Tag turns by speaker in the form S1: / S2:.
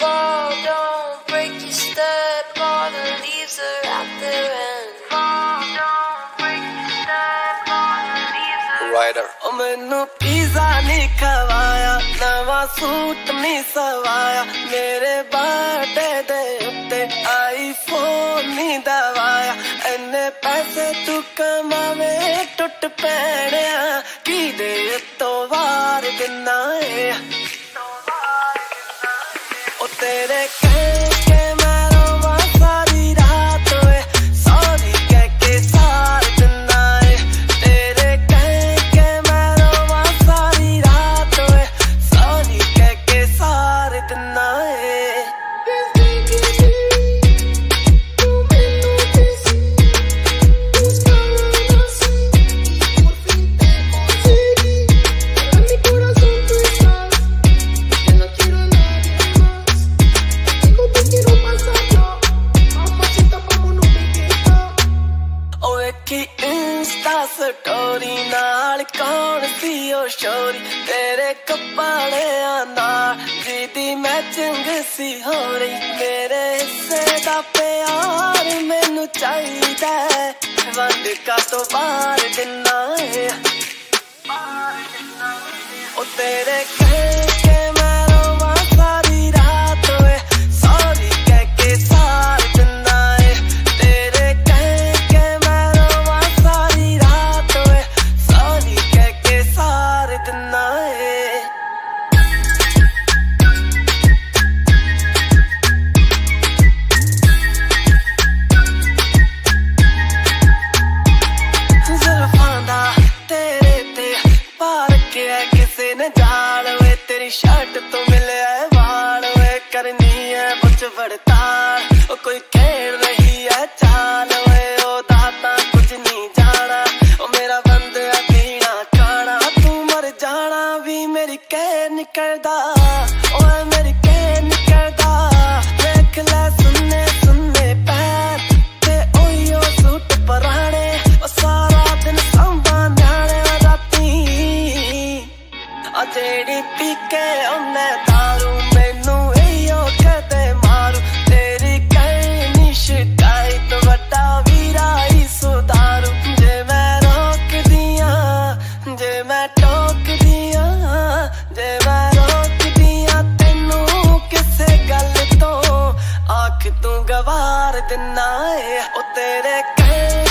S1: fall, don't break your step. All the leaves are out there and fall, don't break your step. All the leaves are
S2: Rider. Oh, मैंने pizza नहीं खवाया नवा suit नहीं सवाया मेरे बाटे दे उत्ते iPhone नहीं दवाया इन्ने पैसे तू कमावे टुट पैणिया की दे तो वार दिना है se decae. ਕੀ ਇੰਸਟਾ ਸਟੋਰੀ ਨਾਲ ਕੌਣ ਸੀ ਉਹ ਸ਼ੋਰੀ? ਤੇਰੇ ਕੱਪੜਿਆਂ ਨਾਲ ਜਿਹਦੀ ਮੈਚਿੰਗ ਸੀ ਹੋ ਰਹੀ ਮੇਰੇ ਹਿੱਸੇ ਦਾ ਪਿਆਰ ਮੈਨੂੰ ਚਾਹੀਦਾ ਹੈ। ਵੰਡ ਕਾ ਤੋਂ ਬਾਹਰ ਦਿਨਾ ਏ ਉਹ ਤੇਰੇ ਤੇਰੀ ਸ਼ਰਟ ਤੋਂ ਮਿਲਿਆ ਏ ਵਾਲ ਵੇ ਕਰਨੀ ਐ ਪੁੱਛ ਵੜਤਾਲ ਉਹ ਕੋਈ ਖੇਡ ਰਹੀ ਐ ਚਾਲ ਵੇ ਉਹ ਦਾਤਾ ਕੁਝ ਨਹੀਂ ਜਾਣਾ ਉਹ ਮੇਰਾ ਬੰਦਿਆ ਪੀਣਾ ਖਾਣਾ ਤੂੰ ਮਰ ਜਾਣਾ ਵੀ ਮੇਰੀ ਕਹਿ ਨਿਕਲਦਾ ਓਏ ਤੂੰ ਗਵਾਰ ਦਿਨਾ ਏ ਉਹ ਤੇਰੇ ਕਹਿ